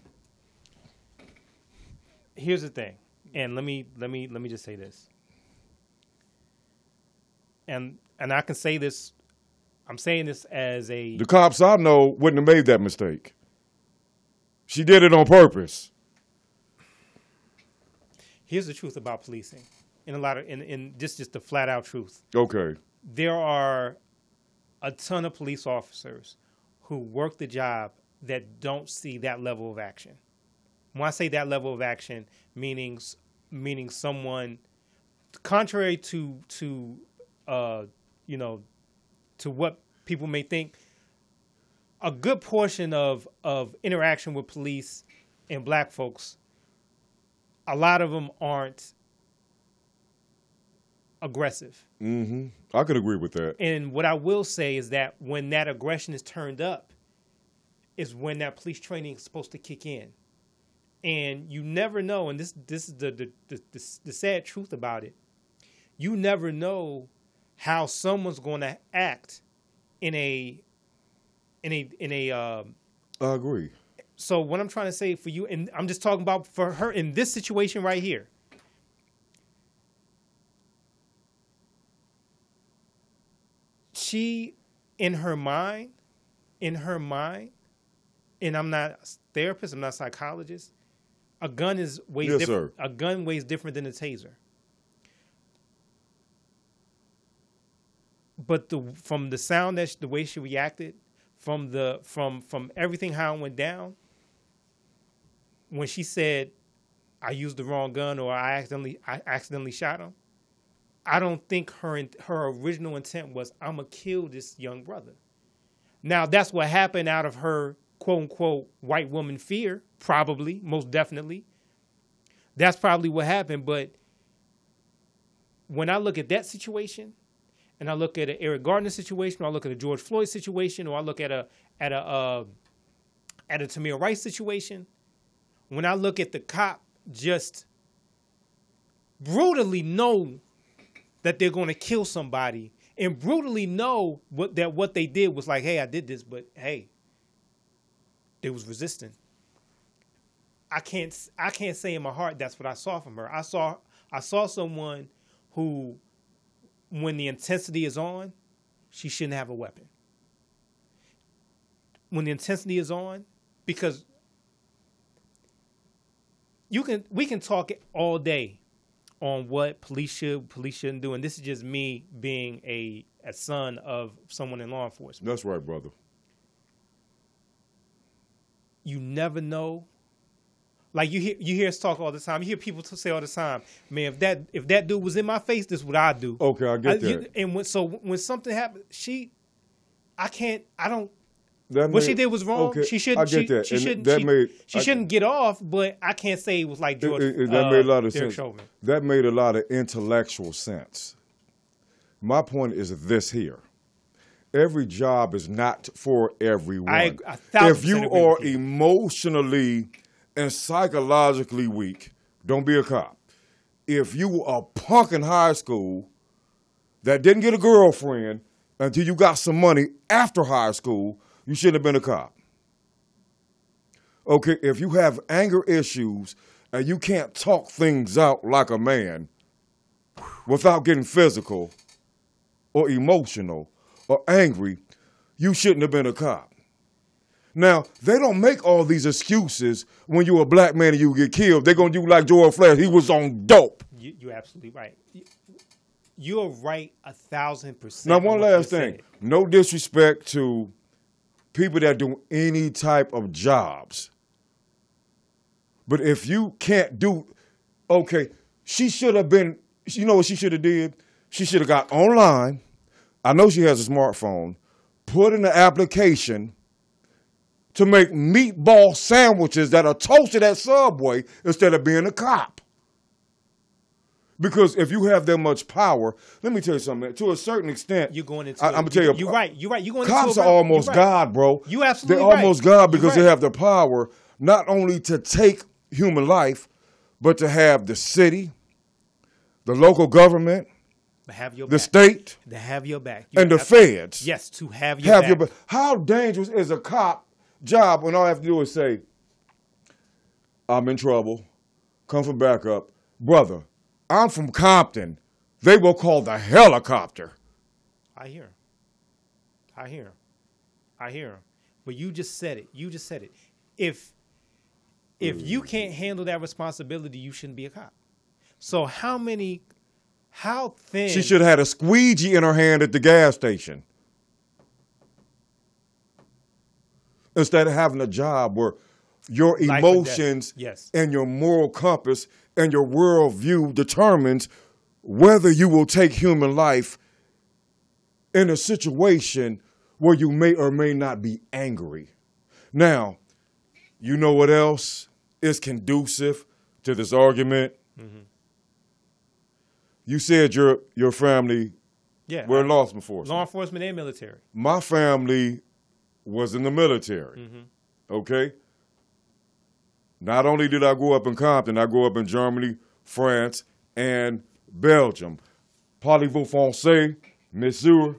Here's the thing, and let me let me let me just say this, and and I can say this I'm saying this as a the cops I know wouldn't have made that mistake. She did it on purpose. Here's the truth about policing, in a lot of in, in just just the flat out truth. Okay. There are a ton of police officers who work the job that don't see that level of action. When I say that level of action, meaning meaning someone contrary to to uh, you know to what people may think, a good portion of of interaction with police and black folks, a lot of them aren't aggressive. hmm I could agree with that. And what I will say is that when that aggression is turned up, is when that police training is supposed to kick in. And you never know, and this this is the the, the, the, the sad truth about it. You never know how someone's going to act in a in a in a um, I agree. So what I'm trying to say for you, and I'm just talking about for her in this situation right here. She, in her mind, in her mind, and I'm not a therapist, I'm not a psychologist. A gun is way Yes, different. sir. A gun weighs different than a taser. But the from the sound that she, the way she reacted, from the from from everything how it went down, when she said, "I used the wrong gun" or "I accidentally I accidentally shot him," I don't think her her original intent was, "I'm gonna kill this young brother." Now that's what happened out of her quote unquote white woman fear, probably, most definitely. That's probably what happened. But when I look at that situation, and I look at an Eric Gardner situation, or I look at a George Floyd situation, or I look at a at a uh, at a Tamir Rice situation, when I look at the cop just brutally know that they're going to kill somebody and brutally know what that what they did was like, hey, I did this, but hey, they was resisting. I can't I can't say in my heart that's what I saw from her. I saw I saw someone who when the intensity is on, she shouldn't have a weapon. When the intensity is on, because you can we can talk all day on what police should police shouldn't do, and this is just me being a a son of someone in law enforcement. That's right, brother. You never know. Like you hear you hear us talk all the time. You hear people say all the time, "Man, if that if that dude was in my face, this is what I'd do." Okay, I get uh, you- that. and when, so when something happens, she, I can't. I don't. That what she did was wrong. okay, she shouldn't. I get she, that. She And shouldn't. that she, made- she I- shouldn't get off. But I can't say it was like George. it- it- that uh, made a lot of Derek sense. Chauvin. That made a lot of intellectual sense. My point is this here. Every job is not for everyone. I if you are you. emotionally and psychologically weak, don't be a cop. If you were a punk in high school that didn't get a girlfriend until you got some money after high school, you shouldn't have been a cop. Okay, if you have anger issues and you can't talk things out like a man without getting physical or emotional or angry, you shouldn't have been a cop. Now, they don't make all these excuses when you're a black man and you get killed. They're going to do like George Flash. He was on dope. You, you're absolutely right. You- You're right a thousand percent. Now, one last thing. said. No disrespect to people that do any type of jobs. But if you can't do, okay, she should have been, you know what she should have did? She should have got online. I know she has a smartphone. Put in an application to make meatball sandwiches that are toasted at Subway instead of being a cop. Because if you have that much power, let me tell you something. To a certain extent, You're going into. I, am gonna tell you, You're right. You're right. You're going cops into are almost right. God, bro. You absolutely They're right. almost God because they have the power not only to take human life, but to have the city, the local government, To have your the back. state, To have your back. and the feds. Yes, to have your have back. your back. How dangerous is a cop job when all I have to do is say, "I'm in trouble. Come for backup, brother. I'm from Compton. They will call the helicopter." I hear. I hear. I hear. But you just said it. You just said it. If if you mm. can't handle that responsibility, you shouldn't be a cop. So how many? How thin? She should have had a squeegee in her hand at the gas station. Instead of having a job where your Life or death. emotions Yes. and your moral compass and your worldview determines whether you will take human life in a situation where you may or may not be angry. Now, you know what else is conducive to this argument? You said your your family Yeah. were I- law enforcement. Law enforcement and military. My family was in the military. Mhm. Okay. Not only did I grow up in Compton, I grew up in Germany, France, and Belgium. Parlez-vous français, monsieur?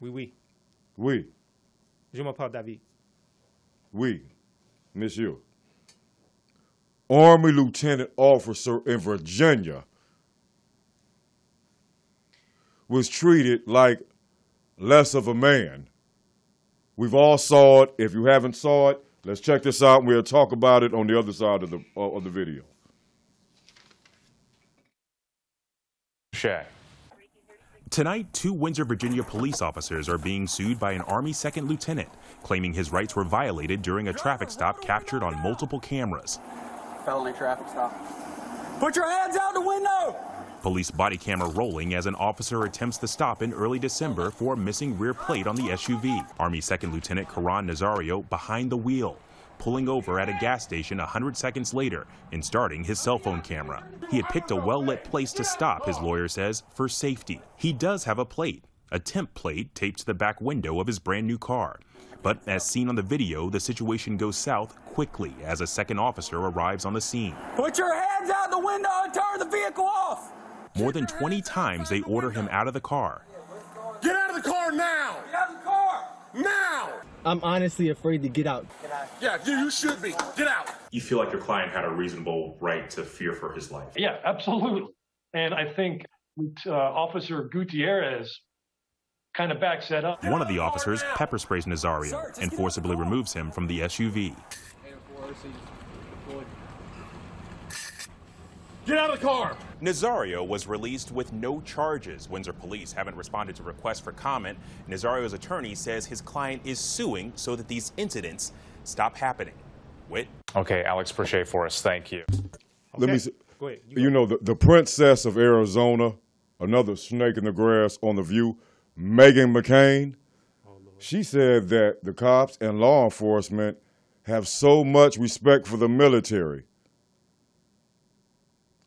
Oui, oui. Oui, Je m'appelle David. oui, monsieur. Army lieutenant officer in Virginia was treated like less of a man. We've all saw it. If you haven't saw it, let's check this out. and We'll talk about it on the other side of the uh, of the video. Shaq. Tonight, two Windsor, Virginia police officers are being sued by an Army second lieutenant, claiming his rights were violated during a traffic stop captured on multiple cameras. Felony traffic stop. Put your hands out the window! Police body camera rolling as an officer attempts to stop in early December for a missing rear plate on the SUV. Army Second Lieutenant Caron Nazario behind the wheel, pulling over at a gas station 100 seconds later and starting his cell phone camera. He had picked a well lit place to stop, his lawyer says, for safety. He does have a plate, a temp plate taped to the back window of his brand new car. But as seen on the video, the situation goes south quickly as a second officer arrives on the scene. Put your hands out the window and turn the vehicle off! More than 20 times they order him out of the car. Get out of the car now! Get out of the car! Now! I'm honestly afraid to get out. Yeah, you, you should be. Get out! You feel like your client had a reasonable right to fear for his life. Yeah, absolutely. And I think uh, Officer Gutierrez kind of backs that up. One of the officers pepper sprays Nazario and forcibly removes him from the SUV. Get out of the car! Nazario was released with no charges. Windsor police haven't responded to requests for comment. Nazario's attorney says his client is suing so that these incidents stop happening. Wit? Okay, Alex Prochet for us. Thank you. Let me. s- Go ahead. You, know the, the princess of Arizona, another snake in the grass on the View, Meghan McCain. Oh, she said that the cops and law enforcement have so much respect for the military.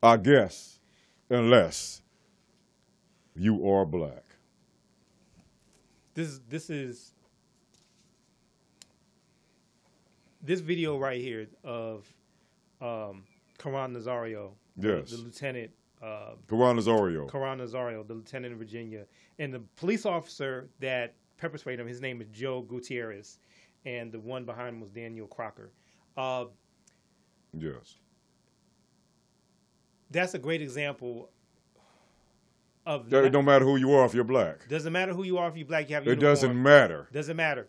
I guess, unless you are black. This this is this video right here of um, Caron Nazario, the- the, lieutenant. Uh, Caron Nazario. Caron Nazario, the lieutenant in Virginia, and the police officer that pepper sprayed him. His name is Joe Gutierrez, and the one behind him was Daniel Crocker. Uh, Yes. That's a great example of That- It don't matter who you are if you're black. Doesn't matter who you are if you're black. You have It doesn't uniform. matter. Doesn't matter.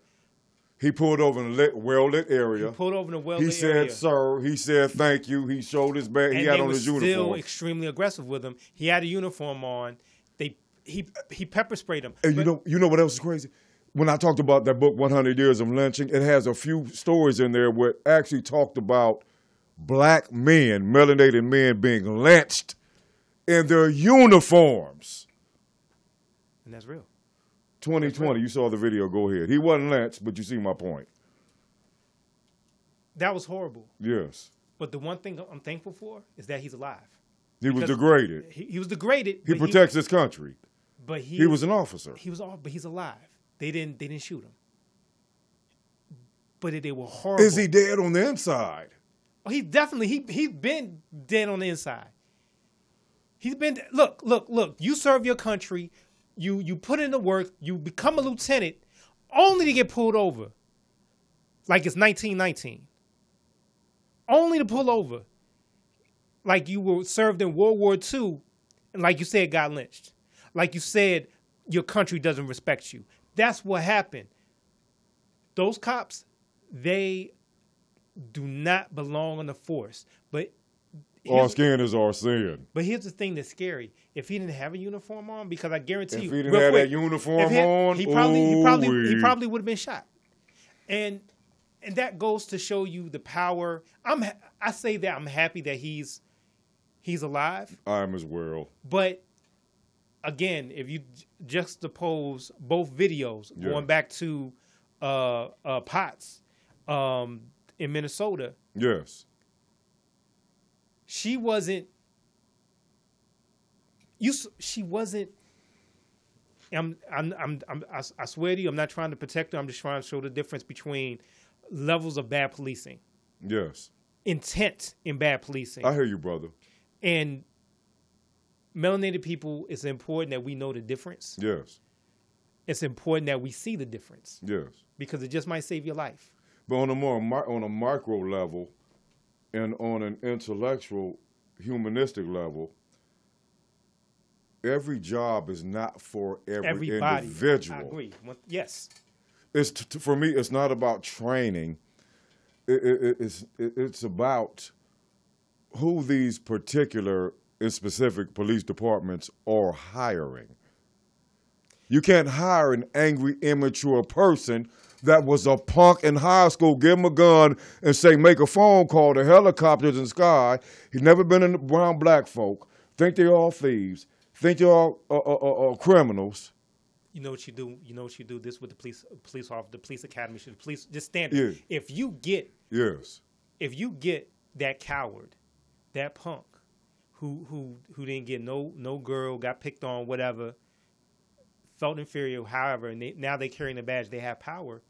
He pulled over in a lit, well-lit area. He pulled over in a well-lit area. He said, area. "Sir." He said, "Thank you." He showed his back. He had on his uniform. still extremely aggressive with him. He had a uniform on. They he he pepper sprayed him. And you know, you know what else is crazy? When I talked about that book, 100 Years of Lynching, it has a few stories in there where it actually talked about black men, melanated men, being lynched in their uniforms. and that's real. 2020, you saw the video. Go ahead. He wasn't lynched, but you see my point. That was horrible. Yes, But the one thing I'm thankful for is that he's alive. he was degraded. He, he was degraded. He protects his country. But he, He was an officer. He was off, but he's alive. They didn't they didn't shoot him. But they were horrible. Is he dead on the inside? He definitely he he's been dead on the inside. He's been look look look. You serve your country, you you put in the work, you become a lieutenant, only to get pulled over. Like it's 1919. Only to pull over. Like you were served in World War II, and like you said, got lynched. Like you said, your country doesn't respect you. That's what happened. Those cops, they do not belong on the force. But Our skin is our sin. but here's the thing that's scary. If he didn't have a uniform on, because I guarantee If you, he didn't have that uniform he, on, he probably he probably he probably would have been shot. And and that goes to show you the power. I'm I say that I'm happy that he's he's alive, I am as well. but again, if you juxtapose both videos, Yeah. going back to uh, uh, Potts um, in Minnesota, Yes. she wasn't. You, she wasn't. I'm, I'm, I'm, I'm, I swear to you, I'm not trying to protect her. I'm just trying to show the difference between levels of bad policing, Yes. intent in bad policing. I hear you, brother. And melanated people, it's important that we know the difference. Yes. It's important that we see the difference Yes. because it just might save your life. But on a more on a micro level, and on an intellectual, humanistic level, every job is not for every Everybody, individual. I agree. Yes, It's for me. It's not about training. It, it, it- it's it, it's about who these particular and specific police departments are hiring. You can't hire an angry, immature person that was a punk in high school, give him a gun and say, make a phone call to helicopters in the sky. He's never been in brown black folk, think they're all thieves, think they're all uh, uh, uh, uh, criminals. you know what you do. You know what you do. This with the police, police officer, the police academy, should police just stand. Yeah. If you get Yes. if you get that coward, that punk, who who who didn't get no no girl, got picked on, whatever, felt inferior, however, and they, now they carrying the badge, they have power.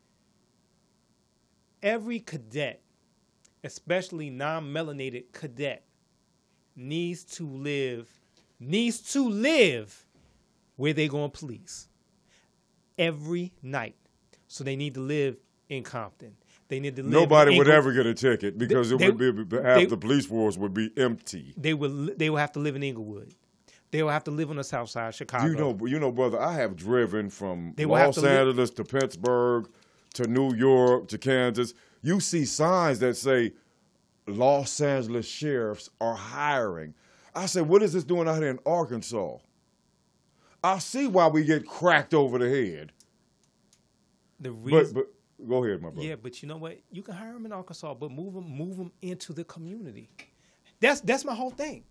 Every cadet, especially non-melanated cadet, needs to live needs to live where they going to police every night. So they need to live in Compton. They need to live. in Nobody would ever get a ticket because it They- would be half they- the police force would be empty. They will. They will have to live in Inglewood. They will have to live on the south side of Chicago. You know, you know, brother. I have driven from They Los to Angeles to Pittsburgh to New York to Kansas. You see signs that say Los Angeles sheriffs are hiring. I said, what is this doing out here in Arkansas? I see why we get cracked over the head. The reason, but go ahead, my brother. yeah, but you know what? You can hire them in Arkansas, but move them, move them into the community. That's that's my whole thing.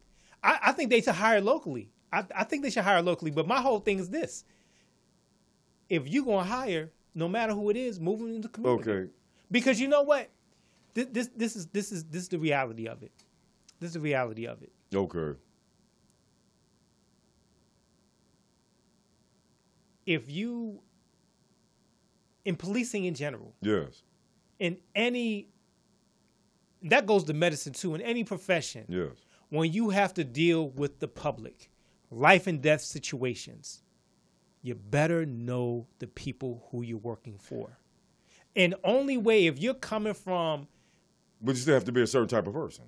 I, I think they should hire locally. I, I think they should hire locally. But my whole thing is this: if you're gonna hire, no matter who it is, move them into the community. Okay. Because you know what? This, this this is this is this is the reality of it. This is the reality of it. Okay. If you in policing in general, Yes. in any that goes to medicine too, in any profession, Yes. when you have to deal with the public, life and death situations, you better know the people who you're working for. And only way if you're coming from But you still have to be a certain type of person.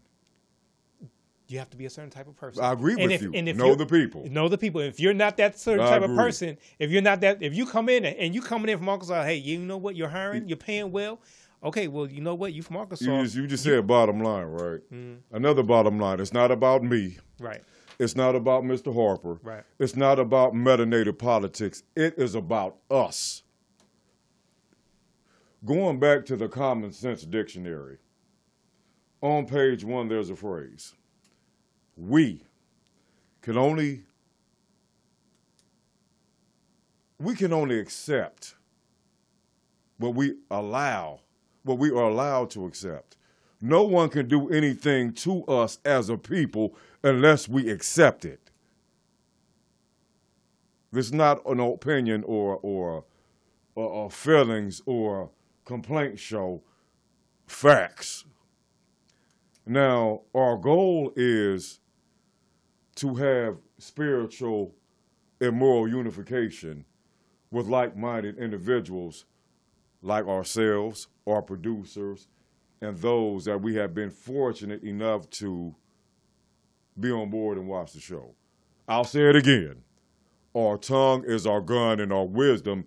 you have to be a certain type of person. I agree And with if- you. and if Know the people. Know the people. If you're not that certain I type of person, if you're not that, if you come in and you coming in from Arkansas, hey, you know what? You're hiring, you're paying well. Okay, well, you know what? You from Arkansas. You just, you just said bottom line, right? Mhm. Another bottom line. It's not about me. Right. It's not about Mr. Harper. Right. It's not about melanated politics. It is about us. Going back to the common sense dictionary, on page one, there's a phrase We can only we can only accept what we allow, what we are allowed to accept. No one can do anything to us as a people unless we accept it. Is not an opinion or or or, or feelings or complaint show. Facts. Now, our goal is to have spiritual and moral unification with like-minded individuals like ourselves, our producers, and those that we have been fortunate enough to be on board and watch the show. I'll say it again. Our tongue is our gun and our wisdom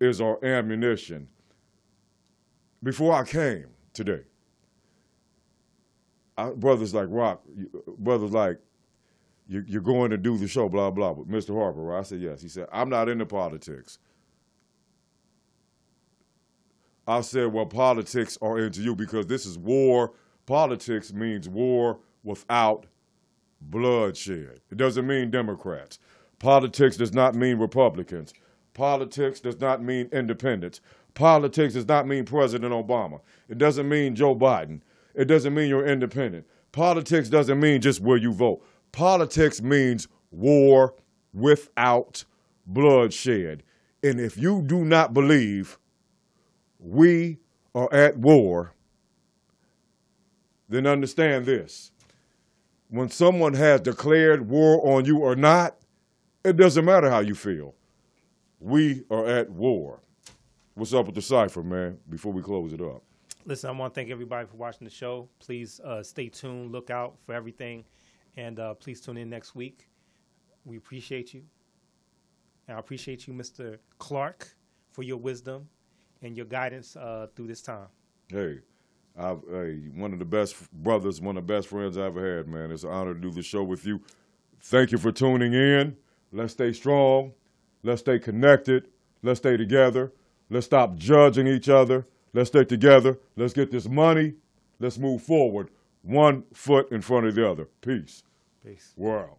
is our ammunition. Before I came today, I, brothers like Rock, brothers like, you, you're going to do the show, blah, blah, with Mr. Harper, right? I said, yes. He said, I'm not into politics. I said, well, politics are into you because this is war. Politics means war without bloodshed. It doesn't mean Democrats. Politics does not mean Republicans. Politics does not mean independents. Politics does not mean President Obama. It doesn't mean Joe Biden. It doesn't mean you're independent. Politics doesn't mean just where you vote. Politics means war without bloodshed. And if you do not believe we are at war, then understand this. When someone has declared war on you or not, it doesn't matter how you feel. We are at war. What's up with the cipher, man, before we close it up? Listen, I want to thank everybody for watching the show. Please uh, stay tuned, look out for everything, and uh, please tune in next week. We appreciate you. And I appreciate you, Mr. Clark, for your wisdom and your guidance uh, through this time. Hey, I've, hey, one of the best brothers, one of the best friends I ever had, man. It's an honor to do the show with you. Thank you for tuning in. Let's stay strong. Let's stay connected. Let's stay together. Let's stop judging each other. Let's stay together. Let's get this money. Let's move forward, one foot in front of the other. Peace. Peace. World.